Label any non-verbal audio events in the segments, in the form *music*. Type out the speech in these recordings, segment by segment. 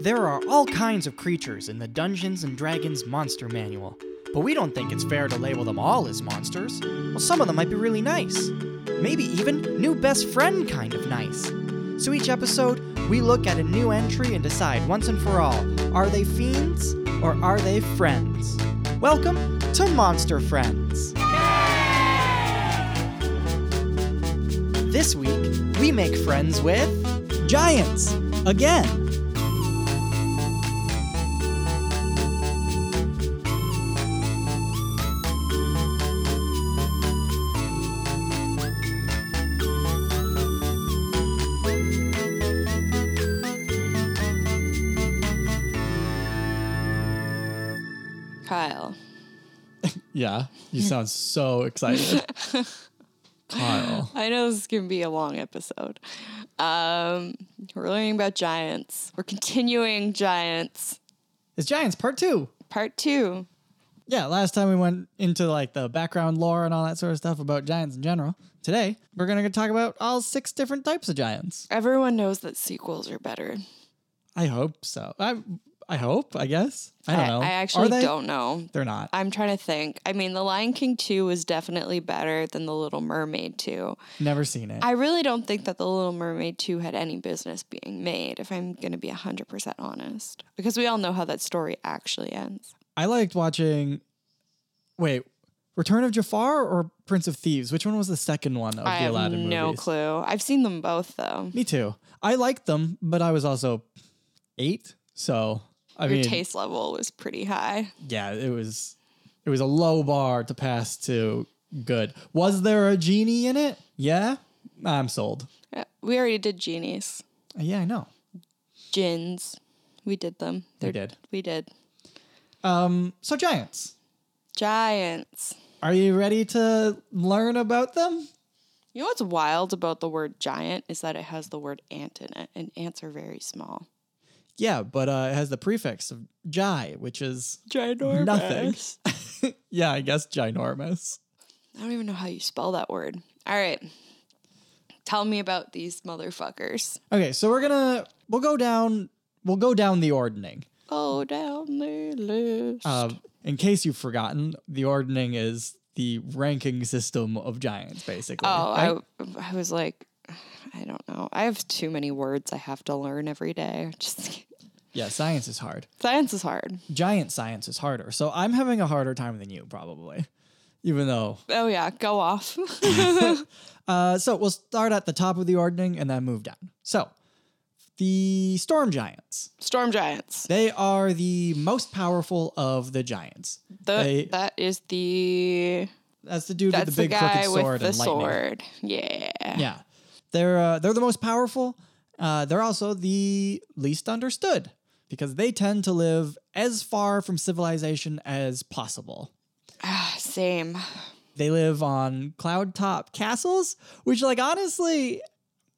There are all kinds of creatures in the Dungeons and Dragons Monster Manual, but we don't think it's fair to label them all as monsters. Well, some of them might be really nice. Maybe even new best friend kind of nice. So each episode, we look at a new entry and decide once and for all are they fiends or are they friends? Welcome to Monster Friends. This week, we make friends with giants again. Yeah, you sound so excited. *laughs* Kyle. I know this is going to be a long episode. Um, we're learning about giants. We're continuing giants. It's Giants Part 2. Part two. Yeah, last time we went into like the background lore and all that sort of stuff about giants in general. Today, we're going to talk about all six different types of giants. Everyone knows that sequels are better. I hope so. I I hope, I guess. I don't know. I actually don't know. They're not. I'm trying to think. I mean, The Lion King 2 was definitely better than The Little Mermaid 2. Never seen it. I really don't think that The Little Mermaid 2 had any business being made, if I'm going to be 100% honest. Because we all know how that story actually ends. I liked watching Wait, Return of Jafar or Prince of Thieves? Which one was the second one of I the Aladdin no movies? No clue. I've seen them both, though. Me too. I liked them, but I was also 8, so I Your mean taste level was pretty high. yeah, it was it was a low bar to pass to good. Was there a genie in it? Yeah. I'm sold. Yeah, We already did genies, Yeah, I know. gins. We did them. They're- did. We did. Um so giants. Giants. Are you ready to learn about them? You know what's wild about the word giant is that it has the word ant in it, and ants are very small. Yeah, but uh, it has the prefix of gi, which is Ginormous. nothing. *laughs* yeah, I guess ginormous. I don't even know how you spell that word. All right. Tell me about these motherfuckers. Okay, so we're gonna we'll go down we'll go down the ordning. Go down the list. Um, in case you've forgotten, the ordning is the ranking system of giants, basically. oh? I, I was like, *sighs* I don't know. I have too many words I have to learn every day. *laughs* Just yeah, science is hard. science is hard. Giant science is harder. So I'm having a harder time than you, probably. Even though, Oh yeah, go off. *laughs* *laughs* uh, so we'll start at the top of the ordning and then move down. So, the storm giants. Storm giants. They are the most powerful of the giants. The, They- that is the That's the dude with the big the crooked sword and lightning. sword. Yeah. Yeah, they're uh, they're the most powerful. Uh, they're also the least understood because they tend to live as far from civilization as possible. Ah, same. They live on cloud top castles, which, like, honestly,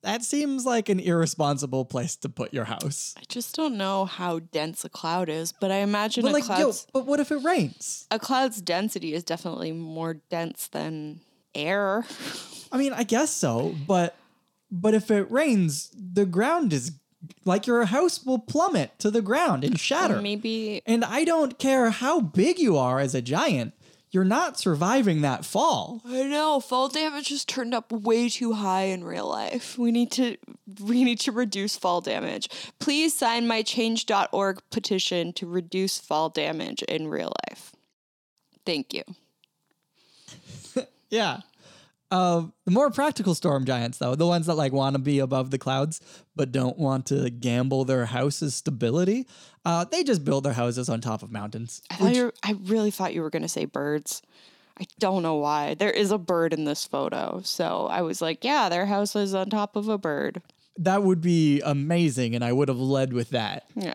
that seems like an irresponsible place to put your house. I just don't know how dense a cloud is, but I imagine But a like, yo, but what if it rains? a cloud's density is definitely more dense than air. I mean, I guess so, but but if it rains, the ground is like your house will plummet to the ground and shatter. Maybe And I don't care how big you are as a giant, you're not surviving that fall. I know fall damage has turned up way too high in real life. We need to we need to reduce fall damage. Please sign my change.org petition to reduce fall damage in real life. Thank you. *laughs* Yeah. Uh, the more practical storm giants, though, the ones that like want to be above the clouds but don't want to gamble their house's stability, uh, they just build their houses on top of mountains. I thought you I really thought you were going to say birds. I don't know why. There is a bird in this photo. So I was like, yeah, their house is on top of a bird. That would be amazing, and I would have led with that. Yeah.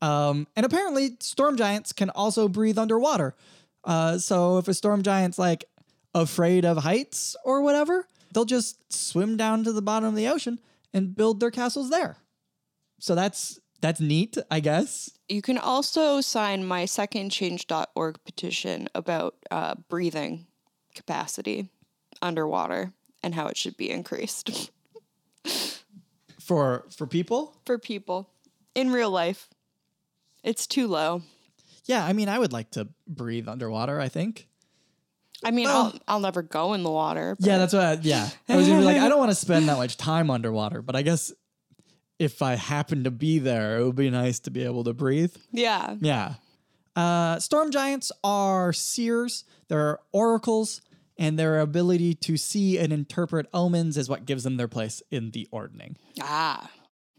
Um, and apparently, storm giants can also breathe underwater. Uh, so if a storm giant's like afraid of heights or whatever, they'll just swim down to the bottom of the ocean and build their castles there. So that's that's neat, I guess. You can also sign my secondchange.org petition about uh, breathing capacity underwater and how it should be increased For for people, for people. in real life. It's too low. Yeah, I mean, I would like to breathe underwater, I think. I mean, I'll I''ll never go in the water. but- Yeah, that's what. I, yeah, I was gonna be like, I don't want to spend that much time underwater, but I guess if I happen to be there, it would be nice to be able to breathe. yeah. Yeah. Uh, storm giants are seers. They're oracles, and their ability to see and interpret omens is what gives them their place in the ordning. Ah.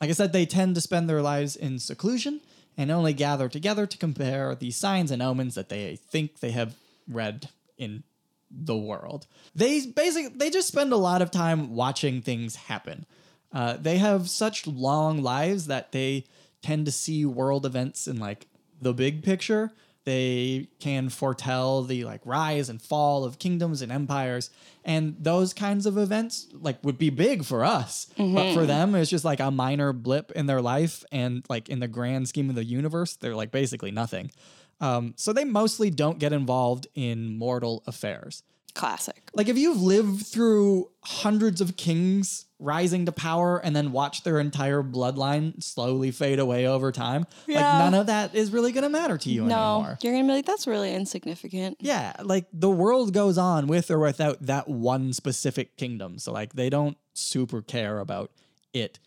Like I said, they tend to spend their lives in seclusion and only gather together to compare the signs and omens that they think they have read in the world. They basically they just spend a lot of time watching things happen. Uh, they have such long lives that they tend to see world events in like the big picture. They can foretell the like rise and fall of kingdoms and empires, and those kinds of events like would be big for us, but for them it's just like a minor blip in their life, and like in the grand scheme of the universe, they're like basically nothing. Um, so they mostly don't get involved in mortal affairs. Classic. Like if you've lived through hundreds of kings rising to power and then watched their entire bloodline slowly fade away over time, like none of that is really going to matter to you No, anymore. you're gonna be like, that's really insignificant. Yeah, like the world goes on with or without that one specific kingdom. So like they don't super care about it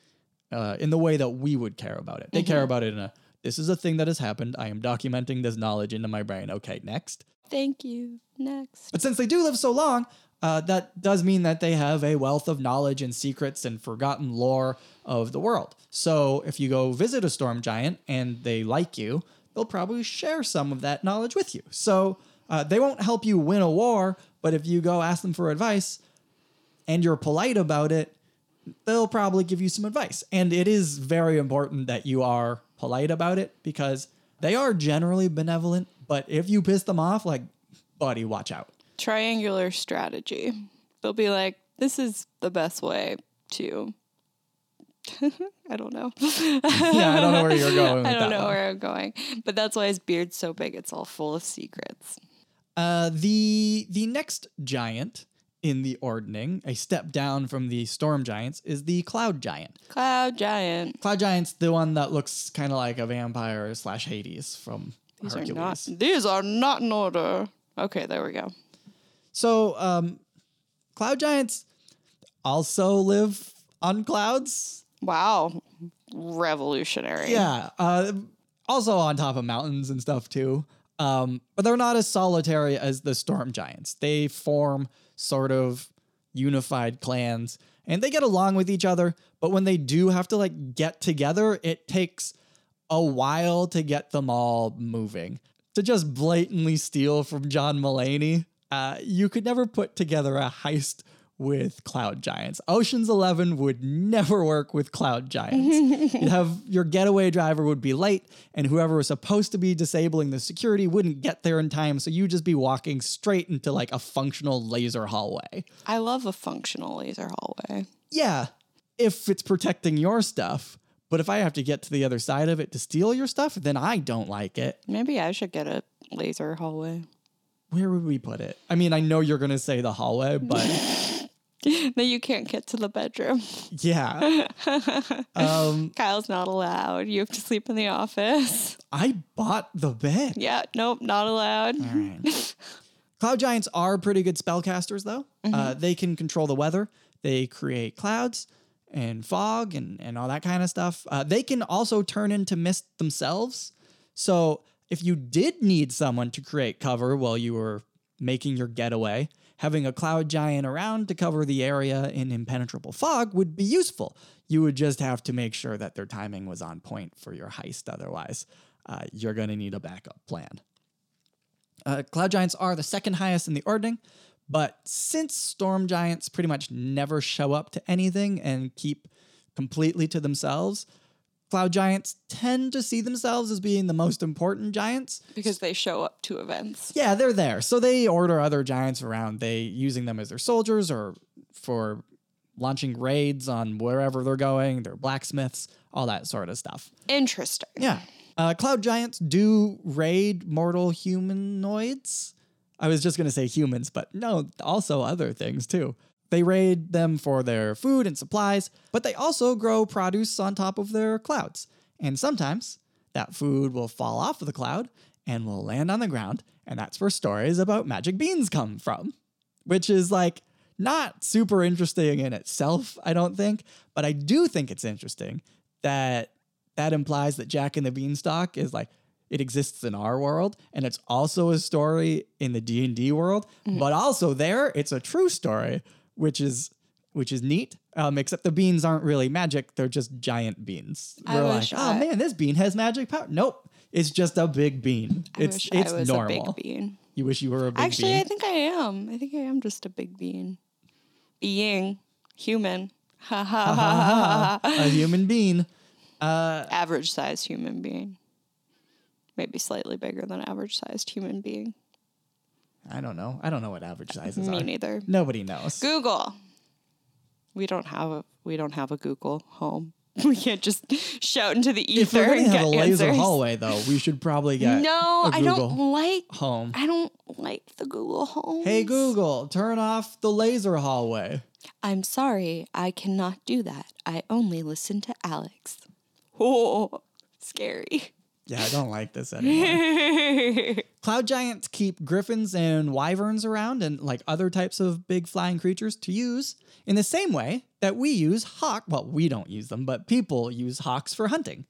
uh, in the way that we would care about it. They care about it in a this is a thing that has happened. I am documenting this knowledge into my brain. Okay, next. Thank you. Next. But since they do live so long, uh, that does mean that they have a wealth of knowledge and secrets and forgotten lore of the world. So if you go visit a storm giant and they like you, they'll probably share some of that knowledge with you. So uh, they won't help you win a war, but if you go ask them for advice and you're polite about it, they'll probably give you some advice. And it is very important that you are polite about it because they are generally benevolent. But if you piss them off, like, buddy, watch out. Triangular strategy. They'll be like, this is the best way to. *laughs* I don't know. *laughs* yeah, I don't know where you're going. *laughs* With I don't know one. where I'm going, but that's why his beard's so big. It's all full of secrets. Uh, the the next giant in the ordning, a step down from the storm giants, is the cloud giant. Cloud giant. Cloud giant's the one that looks kind of like a vampire slash Hades from These Hercules. are not. These are not in order. Okay, there we go. So, um, cloud giants also live on clouds. Wow, revolutionary. Yeah. Uh, also on top of mountains and stuff too. Um, but they're not as solitary as the storm giants. They form sort of unified clans and they get along with each other. But when they do have to like get together, it takes a while to get them all moving. To just blatantly steal from John Mulaney, uh, you could never put together a heist with cloud giants. Ocean's 11 would never work with cloud giants. *laughs* You'd have your getaway driver would be late and whoever was supposed to be disabling the security wouldn't get there in time, so you'd just be walking straight into like a functional laser hallway. I love a functional laser hallway. Yeah, if it's protecting your stuff, but if I have to get to the other side of it to steal your stuff, then I don't like it. Maybe I should get a laser hallway. Where would we put it? I mean, I know you're going to say the hallway, but *laughs* *laughs* that you can't get to the bedroom. yeah. *laughs* Um, Kyle's not allowed. You have to sleep in the office. I bought the bed. Yeah, nope, not allowed. All right. Cloud giants are pretty good spellcasters, though. Uh, they can control the weather. They create clouds and fog and, and all that kind of stuff. Uh, they can also turn into mist themselves. So if you did need someone to create cover while you were making your getaway, having a cloud giant around to cover the area in impenetrable fog would be useful. You would just have to make sure that their timing was on point for your heist. Otherwise, uh, you're going to need a backup plan. Uh, cloud giants are the second highest in the ordning, but since storm giants pretty much never show up to anything and keep completely to themselves, cloud giants tend to see themselves as being the most important giants. Because they show up to events. Yeah, they're there. So they order other giants around, they using them as their soldiers or for launching raids on wherever they're going, they're blacksmiths, all that sort of stuff. Interesting. Yeah. Uh, cloud giants do raid mortal humanoids. I was just going to say humans, but no, also other things too. They raid them for their food and supplies, but they also grow produce on top of their clouds. And sometimes that food will fall off of the cloud and will land on the ground. And that's where stories about magic beans come from, which is like not super interesting in itself, I don't think. But I do think it's interesting that that implies that Jack and the Beanstalk is like, it exists in our world and it's also a story in the D&D world mm-hmm. but also there it's a true story which is which is neat um, except the beans aren't really magic they're just giant beans I we're like oh I- man this bean has magic power nope it's just a big bean I it's it's normal a big bean. you wish you were a big Actually, bean I think I am. I think I am just a big bean. Being human. Ha ha ha ha ha. a human bean Average sized human being. Maybe slightly bigger than average sized human being. I don't know i don't know what average sizes Me are Me neither. nobody knows Google. We don't have a we don't have a Google home. *laughs* We can't just shout into the ether. if we're gonna have a laser answers. hallway though we should probably get No, a I don't like home I don't like the Google Home. Hey Google, turn off the laser hallway. I'm sorry, I cannot do that. I only listen to Alex. *laughs* Oh, scary. Yeah, I don't like this anymore. *laughs* Cloud giants keep griffins and wyverns around and like other types of big flying creatures to use in the same way that we use hawk. Well, we don't use them, but people use hawks for hunting.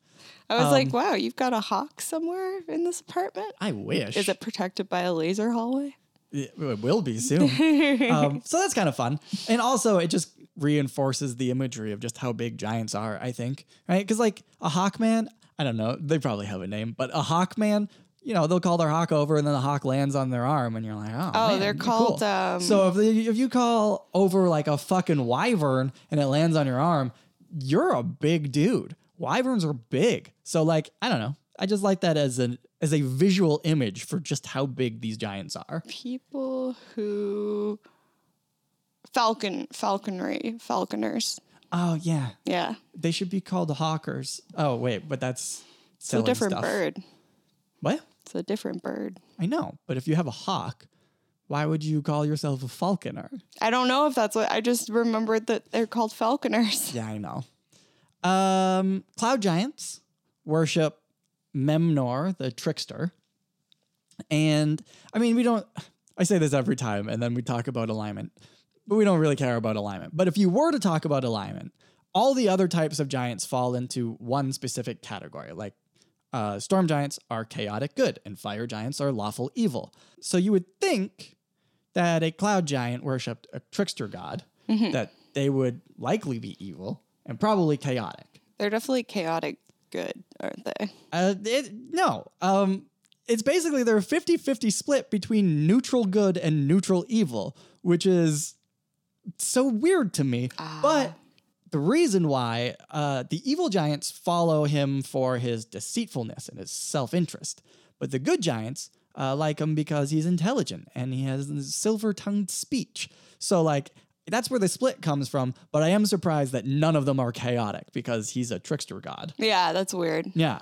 I was Um, like, wow, you've got a hawk somewhere in this apartment? I wish. Is it protected by a laser hallway? It, it will be soon. *laughs* um, so that's kind of fun. And also, it just reinforces the imagery of just how big giants are, I think. Right? Because, like, a hawkman, I don't know, they probably have a name, but a hawk man. You know, they'll call their hawk over and then the hawk lands on their arm, and you're like, oh, Oh, man, they're cool. called, um, so if, they, if you call over like a fucking wyvern and it lands on your arm, you're a big dude. Wyverns are big. So, like, I don't know. I just like that as an as a visual image for just how big these giants are. People who falcon falconry falconers. Oh yeah, Yeah, they should be called hawkers. Oh wait, but that's it's a different stuff. bird. What? It's a different bird. I know, but if you have a hawk, why would you call yourself a falconer? I don't know if that's what I just remembered that they're called falconers. *laughs* Yeah, I know. Um, cloud giants worship Memnor, the trickster, and I mean we don't. I say this every time, and then we talk about alignment, but we don't really care about alignment. But if you were to talk about alignment, all the other types of giants fall into one specific category. Like uh, storm giants are chaotic good, and fire giants are lawful evil. So you would think that a cloud giant worshipped a trickster god, that they would likely be evil and probably chaotic. They're definitely chaotic good, aren't they? Uh, it, no, um, it's basically they're a 50 50 split between neutral good and neutral evil, which is so weird to me. But the reason why uh, the evil giants follow him for his deceitfulness and his self interest, but the good giants uh, like him because he's intelligent and he has silver tongued speech. So, like, that's where the split comes from. But I am surprised that none of them are chaotic because he's a trickster god. Yeah, that's weird. Yeah.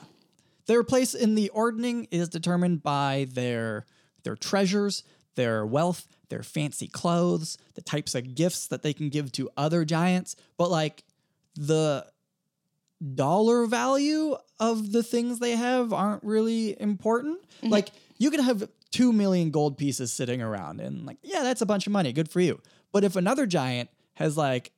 Their place in the ordning is determined by their their treasures, their wealth, their fancy clothes, the types of gifts that they can give to other giants, but like the dollar value of the things they have aren't really important. Mm-hmm. Like you can have 2 million gold pieces sitting around and like yeah, that's a bunch of money, good for you. But if another giant has like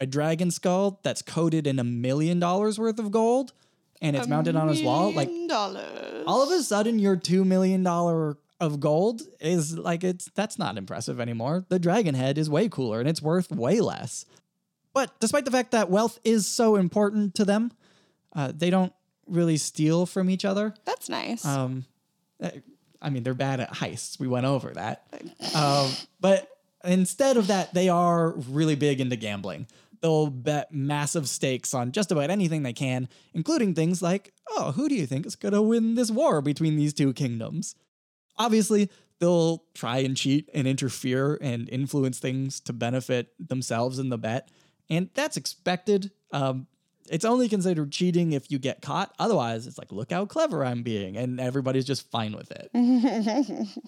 a dragon skull that's coated in a million dollars worth of gold and it's mounted on his wall, like dollars. all of a sudden your two million dollar of gold is like it's that's not impressive anymore. The dragon head is way cooler and it's worth way less. But despite the fact that wealth is so important to them, uh, they don't really steal from each other. That's nice. Um, uh, I mean, they're bad at heists. We went over that. *laughs* Um, but instead of that, they are really big into gambling. They'll bet massive stakes on just about anything they can, including things like, oh, who do you think is going to win this war between these two kingdoms? Obviously, they'll try and cheat and interfere and influence things to benefit themselves in the bet. And that's expected. Um, it's only considered cheating if you get caught. Otherwise, it's like, look how clever I'm being. And everybody's just fine with it. *laughs*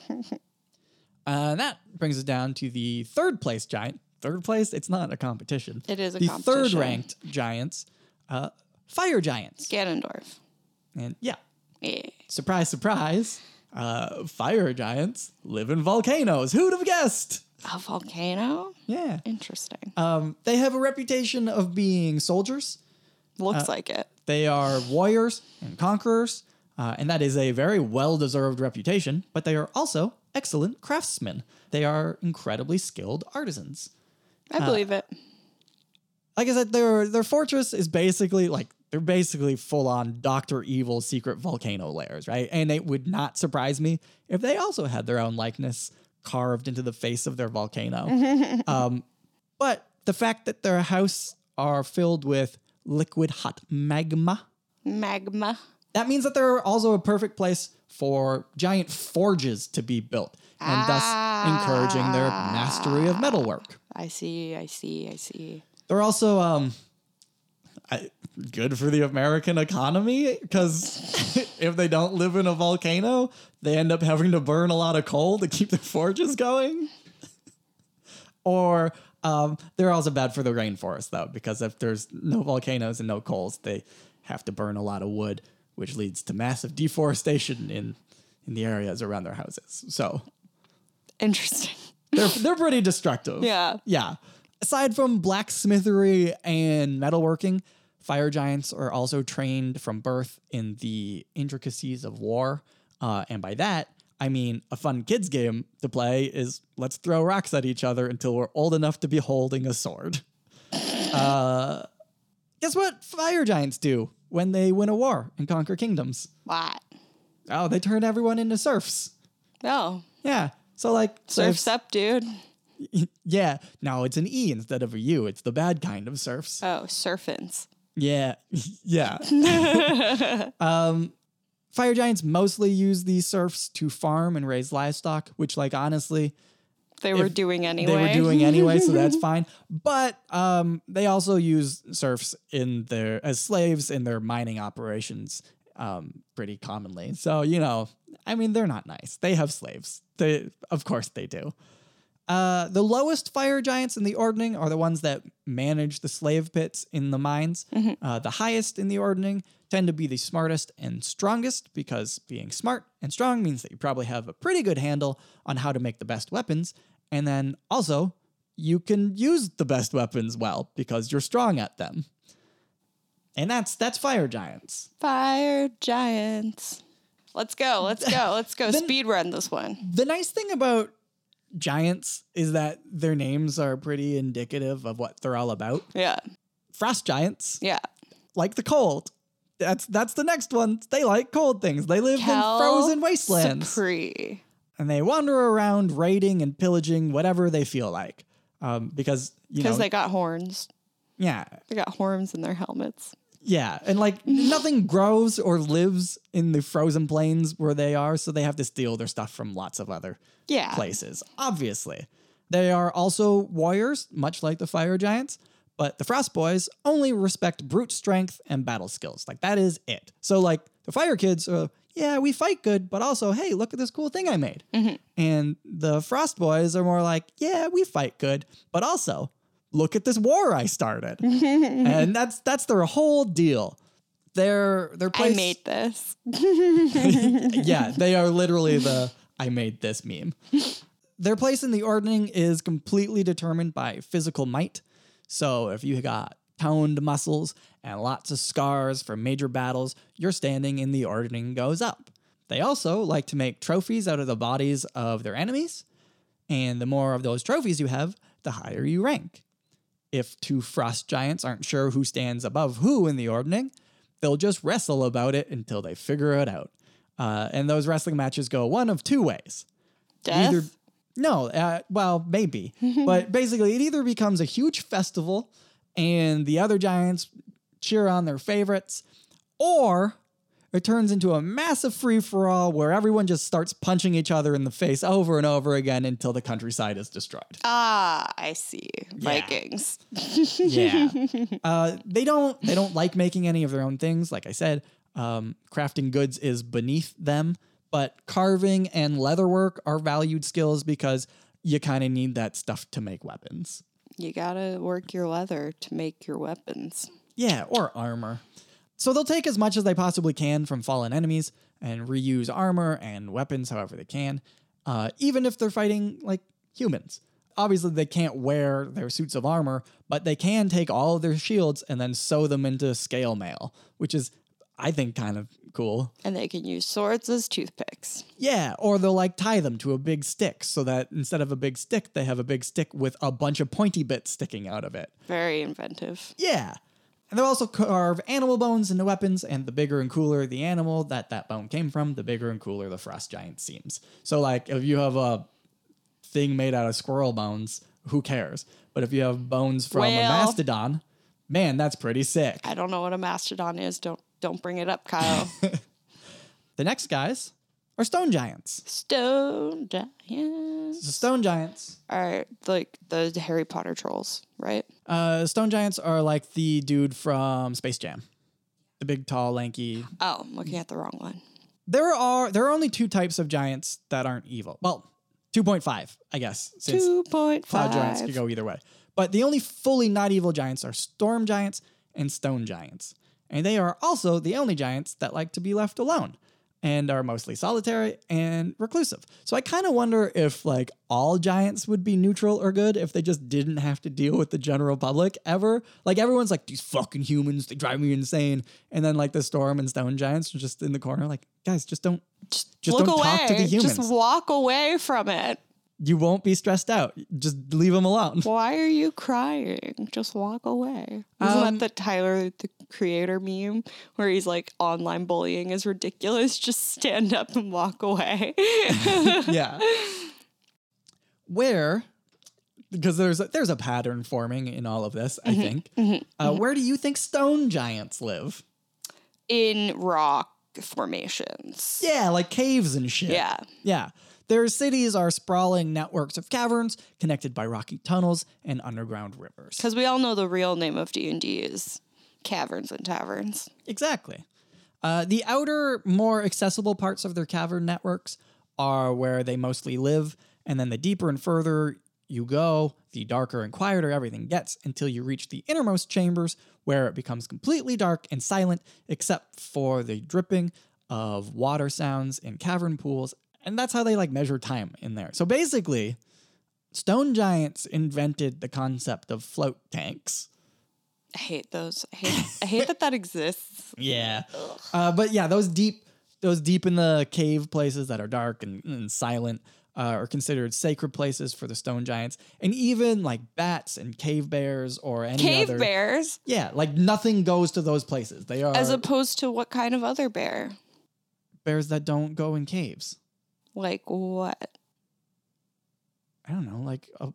uh, that brings us down to the third place giant. Third place? It's not a competition. It is a the competition. third ranked giants, uh, fire giants. Ganondorf. And yeah, Yeah. surprise, surprise, uh, fire giants live in volcanoes. Who'd have guessed? A volcano? Yeah. Interesting. Um, they have a reputation of being soldiers. Looks like it. They are warriors and conquerors, uh, and that is a very well deserved reputation, but they are also excellent craftsmen. They are incredibly skilled artisans. I believe it. Like I said, their their fortress is basically like they're basically full on Doctor Evil secret volcano layers, right? And it would not surprise me if they also had their own likeness carved into the face of their volcano. *laughs* um, but the fact that their house are filled with liquid hot magma, Magma. that means that they're also a perfect place for giant forges to be built, and thus encouraging their mastery of metalwork. I see, I see, I see. They're also um, I, good for the American economy because *laughs* if they don't live in a volcano, they end up having to burn a lot of coal to keep their *laughs* forges going. or um, they're also bad for the rainforest though because if there's no volcanoes and no coals, they have to burn a lot of wood, which leads to massive deforestation in in the areas around their houses. So Interesting. *laughs* they're they're pretty destructive. Yeah. Yeah. Aside from blacksmithery and metalworking, fire giants are also trained from birth in the intricacies of war. Uh, and by that, I mean a fun kids game to play is let's throw rocks at each other until we're old enough to be holding a sword. *laughs* Uh, guess what fire giants do when they win a war and conquer kingdoms? What? Oh, they turn everyone into serfs. Oh, Yeah. So like serfs up, dude. *laughs* Yeah. No, it's an E instead of a U. It's the bad kind of serfs. Oh, surfins. Yeah. *laughs* yeah. *laughs* um, fire giants mostly use these serfs to farm and raise livestock, which, like, honestly, They were doing anyway. they were doing anyway, so that's *laughs* fine. But um, they also use serfs in their as slaves in their mining operations um, pretty commonly. So you know, I mean, they're not nice. They have slaves. They, of course, they do. Uh, the lowest fire giants in the ordning are the ones that manage the slave pits in the mines. Uh, the highest in the ordning tend to be the smartest and strongest because being smart and strong means that you probably have a pretty good handle on how to make the best weapons. And then also, you can use the best weapons well because you're strong at them. And that's that's fire giants. Fire giants. Let's go. Let's go. Let's go. *laughs* Then- Speed run this one. The nice thing about giants is that their names are pretty indicative of what they're all about. Yeah. Frost giants Yeah. like the cold. That's that's the next one. They like cold things. They live in frozen wastelands. And they wander around raiding and pillaging whatever they feel like. Um, because you know, Because they got horns. yeah, They got horns in their helmets. Yeah, and like nothing *laughs* grows or lives in the frozen plains where they are, so they have to steal their stuff from lots of other Yeah. places. Obviously, they are also warriors, much like the fire giants. But the Frost Boys only respect brute strength and battle skills. Like that is it. So like the Fire Kids are, yeah, we fight good, but also, hey, look at this cool thing I made. Mm-hmm. And the Frost Boys are more like, yeah, we fight good, but also, look at this war I started. *laughs* and that's that's their whole deal. Their their I place, made this. *laughs* yeah, they are literally the I made this meme. Their place in the ordning is completely determined by physical might. So if you got toned muscles and lots of scars from major battles, your standing in the ordning goes up. They also like to make trophies out of the bodies of their enemies, and the more of those trophies you have, the higher you rank. If two frost giants aren't sure who stands above who in the ordning, they'll just wrestle about it until they figure it out. Uh, and those wrestling matches go one of two ways. Death? Either no, uh, well, maybe, *laughs* but basically, it either becomes a huge festival and the other giants cheer on their favorites, or it turns into a massive free for all where everyone just starts punching each other in the face over and over again until the countryside is destroyed. Ah, I see. Vikings. *laughs* yeah *laughs* uh, they don't they don't like making any of their own things like i said um, crafting goods is beneath them but carving and leatherwork are valued skills because you kind of need that stuff to make weapons You gotta work your leather to make your weapons. yeah or armor So they'll take as much as they possibly can from fallen enemies and reuse armor and weapons however they can, uh, even if they're fighting like humans. Obviously, they can't wear their suits of armor, but they can take all of their shields and then sew them into scale mail, which is, I think, kind of cool. And they can use swords as toothpicks. Yeah, or they'll like tie them to a big stick so that instead of a big stick, they have a big stick with a bunch of pointy bits sticking out of it. Very inventive. Yeah. And they'll also carve animal bones into weapons, and the bigger and cooler the animal that that bone came from, the bigger and cooler the frost giant seems. So, like, if you have a thing made out of squirrel bones, who cares? But if you have bones from a mastodon, man, that's pretty sick. I don't know what a mastodon is. Don't don't bring it up, Kyle. *laughs* The next guys are stone giants. Stone giants So, stone giants are like the Harry Potter trolls, right? Uh, stone giants are like the dude from Space Jam, the big, tall, lanky. Oh, I'm looking at the wrong one. There are there are only two types of giants that aren't evil. Well, two point five, I guess, Two point five. Cloud giants could go either way. But the only fully not evil giants are storm giants and stone giants, and they are also the only giants that like to be left alone and are mostly solitary and reclusive. So I kind of wonder if like all giants would be neutral or good if they just didn't have to deal with the general public ever. Like everyone's like these fucking humans, they drive me insane. And then like the storm and stone giants are just in the corner like, guys, just don't Just, Just look don't away. talk to the humans. Just walk away from it. you won't be stressed out. Just leave them alone. Why are you crying? Just walk away. Isn't Um, that the Tyler the creator meme where he's like online bullying is ridiculous? Just stand up and walk away. *laughs* yeah. *laughs* Where, because there's a, there's a pattern forming in all of this, I mm-hmm. think. Mm-hmm. uh, mm-hmm. Where do you think stone giants live? In rock formations. Yeah, like caves and shit. Yeah. Yeah. Their cities are sprawling networks of caverns connected by rocky tunnels and underground rivers. Because we all know the real name of D and D is caverns and taverns. Exactly. Uh, the outer, more accessible parts of their cavern networks are where they mostly live, and then the deeper and further you go, the darker and quieter everything gets until you reach the innermost chambers where it becomes completely dark and silent except for the dripping of water sounds in cavern pools. And that's how they like measure time in there. So basically, stone giants invented the concept of float tanks. I hate those. I hate, I hate that that exists. *laughs* Yeah. Uh, but yeah, those deep, those deep in the cave places that are dark and, and silent uh, are considered sacred places for the stone giants, and even like bats and cave bears or any Cave other. bears, Yeah, like nothing goes to those places. They are as opposed to what kind of other bear? bears that don't go in caves. Like what? I don't know, like a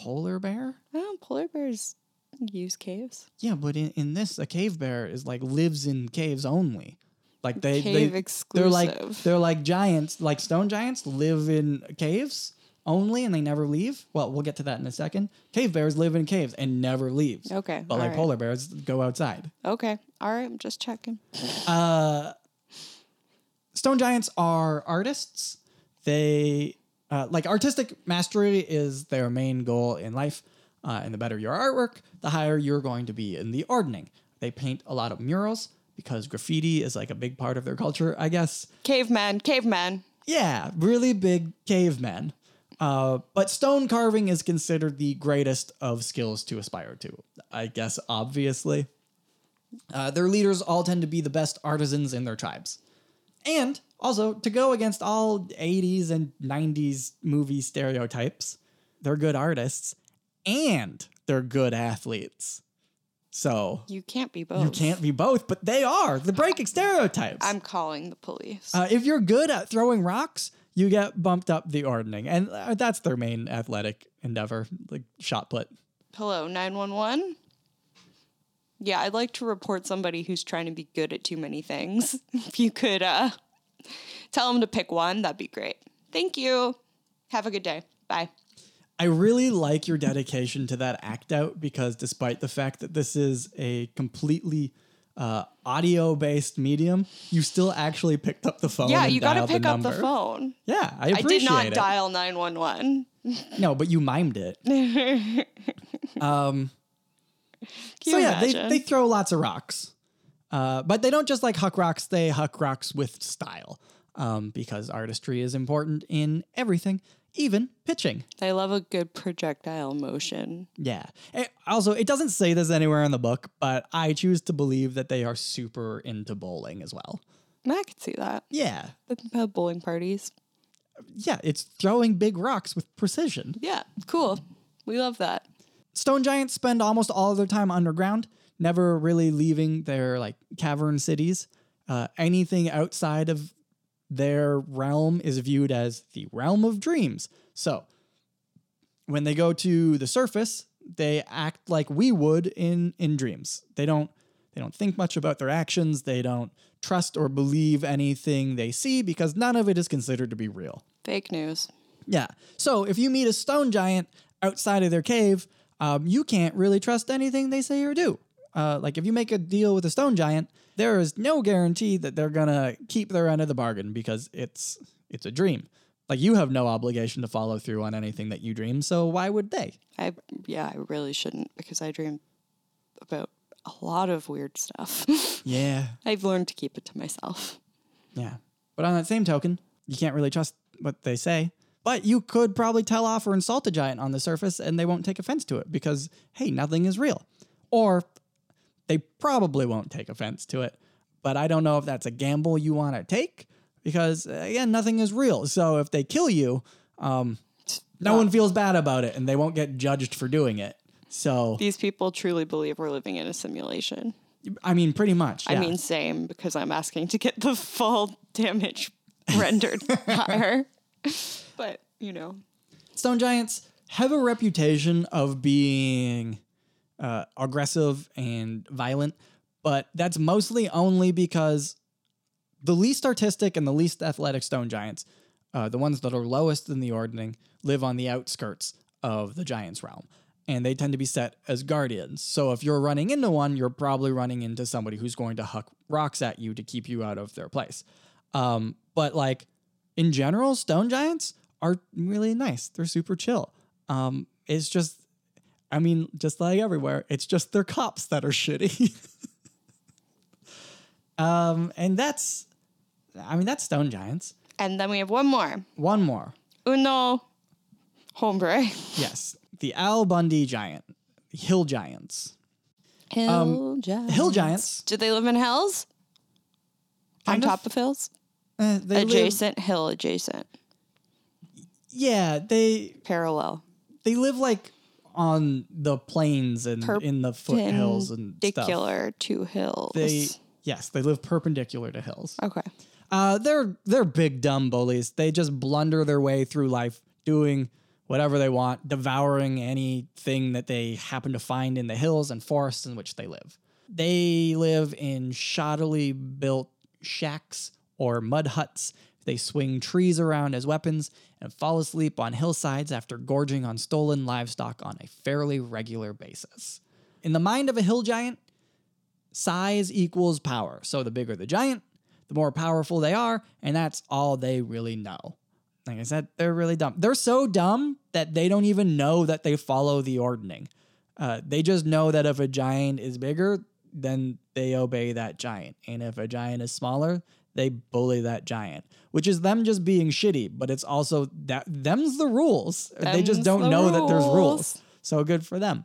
polar bear. Oh, polar bears use caves. Yeah, but in, in this, a cave bear is like lives in caves only. Like they, Cave they exclusive. they're like they're like giants, like stone giants live in caves only and they never leave. Well, we'll get to that in a second. Cave bears live in caves and never leave. Okay, But like alright. polar bears go outside. Okay. All right. I'm just checking. Uh stone giants are artists. They uh, like artistic mastery is their main goal in life. Uh, and the better your artwork, the higher you're going to be in the ordning. They paint a lot of murals because graffiti is like a big part of their culture, I guess. Caveman. Caveman. Yeah, really big cavemen. Uh, but stone carving is considered the greatest of skills to aspire to. I guess, obviously. Uh, their leaders all tend to be the best artisans in their tribes. And also, to go against all 80s and 90s movie stereotypes, they're good artists and they're good athletes. So You can't be both. you can't be both, but they are. The breaking stereotypes. I'm calling the police. Uh, if you're good at throwing rocks, you get bumped up the ordning, and uh, that's their main athletic endeavor, like shot put. Hello, 911. Yeah, I'd like to report somebody who's trying to be good at too many things. *laughs* If you could uh, tell them to pick one, that'd be great. Thank you. Have a good day. Bye. I really like your dedication to that act out because, despite the fact that this is a completely uh, audio based medium, you still actually picked up the phone. Yeah, you got to pick up the phone. Yeah, I appreciate I did not it. dial 911. No, but you mimed it. *laughs* um, so yeah, they, they throw lots of rocks. Uh, but they don't just like huck rocks, they huck rocks with style um, because artistry is important in everything, even pitching. I love a good projectile motion. Yeah. Eh, also, it doesn't say this anywhere in the book, but I choose to believe that they are super into bowling as well. I could see that. Yeah. Bowling parties. Yeah, it's throwing big rocks with precision. Yeah, cool. We love that. Stone giants spend almost all of their time underground, never really leaving their like cavern cities. Uh, anything outside of their realm is viewed as the realm of dreams. So when they go to the surface, they act like we would in in dreams. They don't they don't think much about their actions. They don't trust or believe anything they see because none of it is considered to be real. Fake news. Yeah. So if you meet a stone giant outside of their cave, um, you can't really trust anything they say or do. Uh, like if you make a deal with a stone giant, there is no guarantee that they're gonna keep their end of the bargain because it's it's a dream. Like you have no obligation to follow through on anything that you dream, so why would they? I yeah, I really shouldn't because I dream about a lot of weird stuff. *laughs* Yeah. I've learned to keep it to myself. Yeah. But on that same token, you can't really trust what they say. But you could probably tell off or insult a giant on the surface and they won't take offense to it because, hey, nothing is real. Or they probably won't take offense to it. But I don't know if that's a gamble you want to take because, again, nothing is real. So if they kill you, um, no one feels bad about it and they won't get judged for doing it. So, These people truly believe we're living in a simulation. I mean, pretty much. I mean, same because I'm asking to get the full damage rendered *laughs* higher. But, you know, Stone giants have a reputation of being uh, aggressive and violent, but that's mostly only because the least artistic and the least athletic stone giants, uh, the ones that are lowest in the ordering, live on the outskirts of the giant's realm. And they tend to be set as guardians. So if you're running into one, you're probably running into somebody who's going to huck rocks at you to keep you out of their place. Um, but like in general, stone giants are really nice. They're super chill. Um, it's just, I mean, just like everywhere, it's just their cops that are shitty. *laughs* um, and that's, I mean, that's stone giants. and then we have one more. One more, Uno hombre. yes, the Al Bundy giant, hill giants. Hill giants. Hill giants, Do they live in hills? Kind On of. top of hills? uh, they live- adjacent, hill adjacent, yeah, they parallel. they live like on the plains and in the foothills and stuff. Perpendicular to hills. They yes, they live perpendicular to hills. okay. Uh, they're they're big dumb bullies. They just blunder their way through life, doing whatever they want, devouring anything that they happen to find in the hills and forests in which they live. They live in shoddily built shacks or mud huts. They swing trees around as weapons and fall asleep on hillsides after gorging on stolen livestock on a fairly regular basis. In the mind of a hill giant, size equals power. So the bigger the giant, the more powerful they are, and that's all they really know. Like I said, they're really dumb. They're so dumb that they don't even know that they follow the ordning. Uh, they just know that if a giant is bigger, then they obey that giant. And if a giant is smaller, they bully that giant, which is them just being shitty, but it's also that them's the rules. they just don't the know that there's rules. rules. So good for them.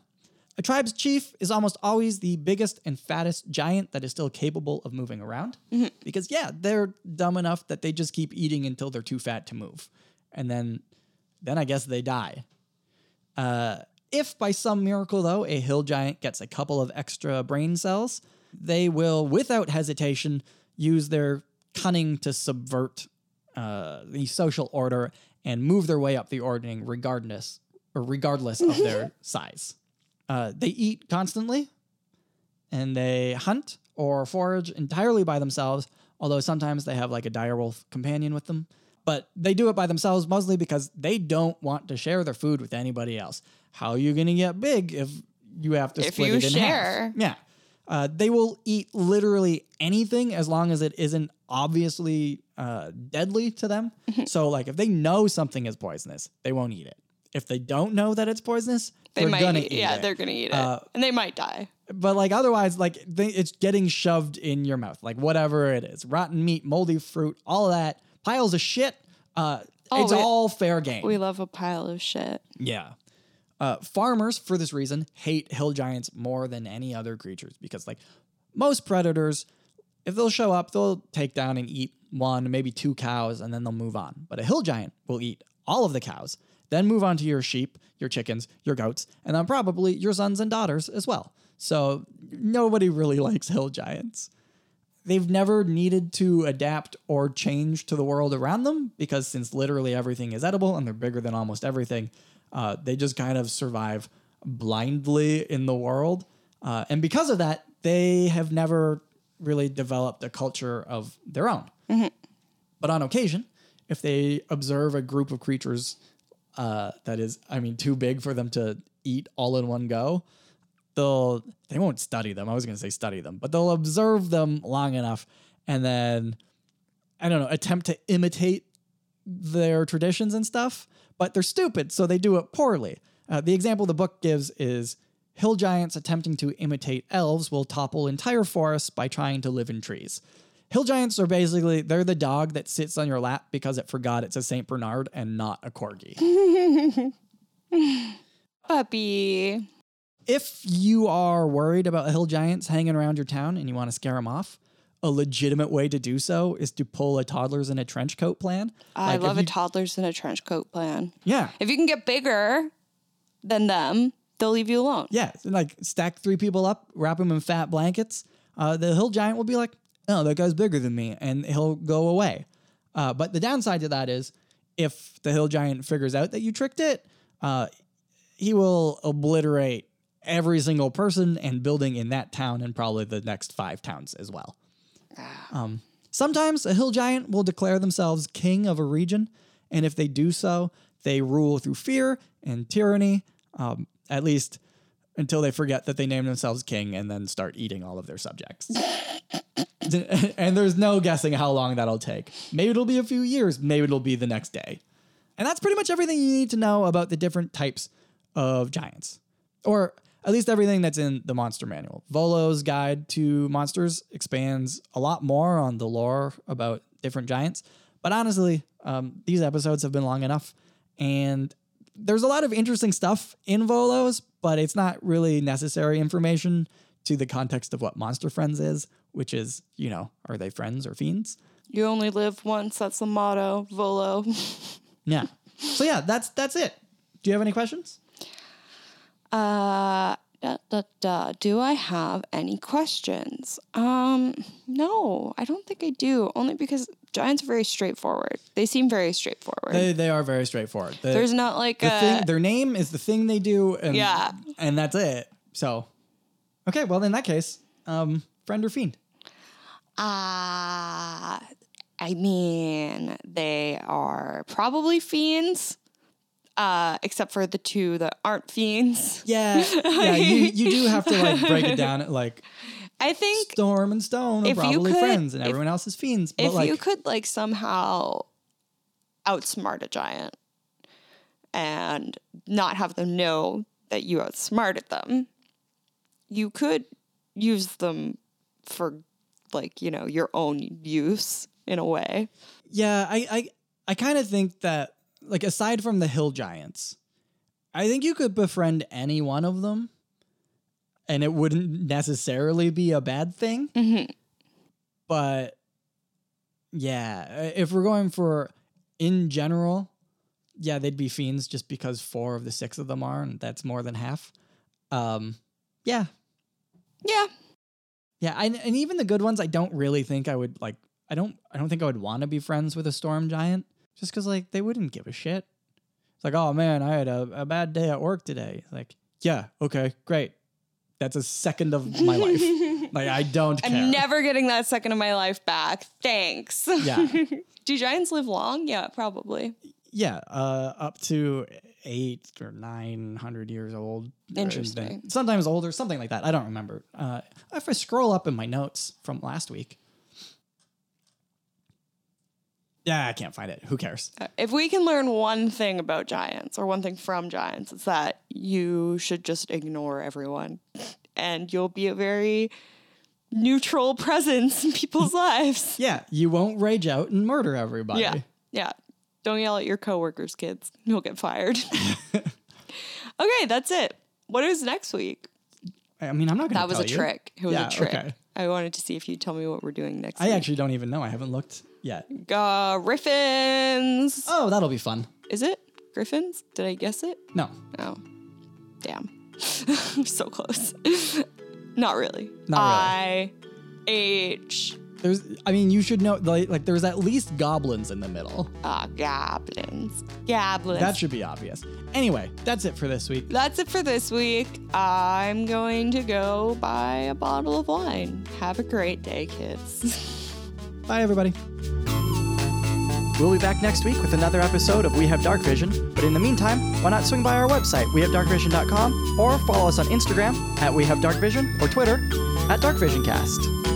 A tribe's chief is almost always the biggest and fattest giant that is still capable of moving around. Because, yeah, they're dumb enough that they just keep eating until they're too fat to move. And then, then I guess they die. Uh, if by some miracle, though, a hill giant gets a couple of extra brain cells, they will, without hesitation, use their cunning to subvert uh, the social order and move their way up the ordering regardless or regardless of their *laughs* size. Uh, they eat constantly, and they hunt or forage entirely by themselves. Although sometimes they have like a direwolf companion with them, but they do it by themselves mostly because they don't want to share their food with anybody else. How are you going to get big if you have to If split you it in share. half? Yeah. Uh, they will eat literally anything as long as it isn't obviously uh, deadly to them. so, like, if they know something is poisonous, they won't eat it. if they don't know that it's poisonous, They might, gonna eat, eat yeah, it. they're gonna eat it, Uh, and they might die. but like otherwise, like they, it's getting shoved in your mouth, like whatever it is, rotten meat, moldy fruit, all of that, piles of shit. Uh, Oh, it's we- all fair game. We love a pile of shit. Yeah. Uh, farmers, for this reason, hate hill giants more than any other creatures because, like, most predators, if they'll show up, they'll take down and eat one, maybe two cows, and then they'll move on. But a hill giant will eat all of the cows, then move on to your sheep, your chickens, your goats, and then probably your sons and daughters as well. So nobody really *laughs* likes hill giants they've never needed to adapt or change to the world around them because since literally everything is edible and they're bigger than almost everything, uh, they just kind of survive blindly in the world. Uh, and because of that, they have never really developed a culture of their own. But on occasion, if they observe a group of creatures uh, that is, I mean, too big for them to eat all in one go, they'll they won't study them. I was going to say study them, but they'll observe them long enough and then I don't know, attempt to imitate their traditions and stuff, but they're stupid, so they do it poorly. Uh, the example the book gives is hill giants attempting to imitate elves will topple entire forests by trying to live in trees. Hill giants are basically they're the dog that sits on your lap because it forgot it's a Saint Bernard and not a corgi. *laughs* Puppy. if you are worried about hill giants hanging around your town and you want to scare them off, a legitimate way to do so is to pull a toddlers in a trench coat plan. I Like, love a toddlers in a trench coat plan. Yeah. If you can get bigger than them, they'll leave you alone. Yeah. Like stack three people up, wrap them in fat blankets. Uh, the hill giant will be like, oh, that guy's bigger than me, and he'll go away. Uh, but the downside to that is if the hill giant figures out that you tricked it, uh, he will obliterate every single person and building in that town and probably the next five towns as well. Um, sometimes a hill giant will declare themselves king of a region, and if they do so, they rule through fear and tyranny, um, at least until they forget that they named themselves king and then start eating all of their subjects. *laughs* and there's no guessing how long that'll take. Maybe it'll be a few years, maybe it'll be the next day. And that's pretty much everything you need to know about the different types of giants. Or at least everything that's in the monster manual. Volo's guide to monsters expands a lot more on the lore about different giants. But honestly, um, these episodes have been long enough. And there's a lot of interesting stuff in Volos, but it's not really necessary information to the context of what Monster Friends is, which is, you know, are they friends or fiends? You only live once. That's the motto. Volo. *laughs* Yeah. So yeah, that's that's it. Do you have any questions? Uh, da, da, da. Do I have any questions? Um, no, I don't think I do. Only because giants are very straightforward. They seem very straightforward. They they are very straightforward. The, There's not like the a thing, their name is the thing they do, and Yeah. and that's it. So, okay, well in that case, um, friend or fiend? Ah, I mean, they are probably fiends. Uh, except for the two that aren't fiends. Yeah, yeah. You *laughs* you do have to like break it down. Like I think Storm and Stone are probably could- friends, and if- everyone else is fiends. But if like, you could like somehow outsmart a giant and not have them know that you outsmarted them, you could use them for like, you know, your own use in a way. Yeah, I I, I kind of think that like aside from the hill giants, I think you could befriend any one of them, and it wouldn't necessarily be a bad thing. Mhm. But yeah, if we're going for in general, yeah, they'd be fiends just because four of the six of them are, and that's more than half. Um, yeah, Yeah. yeah, I, and even the good ones, I don't really think I would like. I don't. I don't think I would want to be friends with a storm giant, just because like they wouldn't give a shit. It's like, oh man, I had a, a bad day at work today. Like, yeah, okay, great. That's a second of my life. *laughs* Like, I don't care. I'm never getting that second of my life back. Thanks. Yeah. *laughs* Do giants live long? Yeah, probably. yeah, uh, up to eight or nine hundred years old. Interesting. Sometimes older, something like that. I don't remember. Uh, if I scroll up in my notes from last week, Yeah, I can't find it. Who cares? Uh, if we can learn one thing about giants or one thing from giants, it's that you should just ignore everyone and you'll be a very neutral presence in people's *laughs* lives. Yeah, you won't rage out and murder everybody. Yeah. Yeah. Don't yell at your coworkers, kids. You'll get fired. *laughs* *laughs* okay, that's it. What is next week? I mean, I'm not going to That was a you. trick. It was Yeah, a trick. okay. I wanted to see if you'd tell me what we're doing next I week. actually don't even know. I haven't looked yet. uh, Griffins. Oh, that'll be fun. Is it Griffins? Did I guess it? No, Oh, damn. *laughs* so close. *laughs* Not really. Not I H there's. I mean, you should know. Like, like there's at least goblins in the middle. uh, goblins. Goblins. That should be obvious. Anyway, that's it for this week. That's it for this week. I'm going to go buy a bottle of wine. Have a great day, kids. *laughs* Bye, everybody. We'll be back next week with another episode of We Have Dark Vision. But in the meantime, why not swing by our website, wehavedarkvision.com, or follow us on Instagram at We Have Dark Vision or Twitter at DarkVisionCast.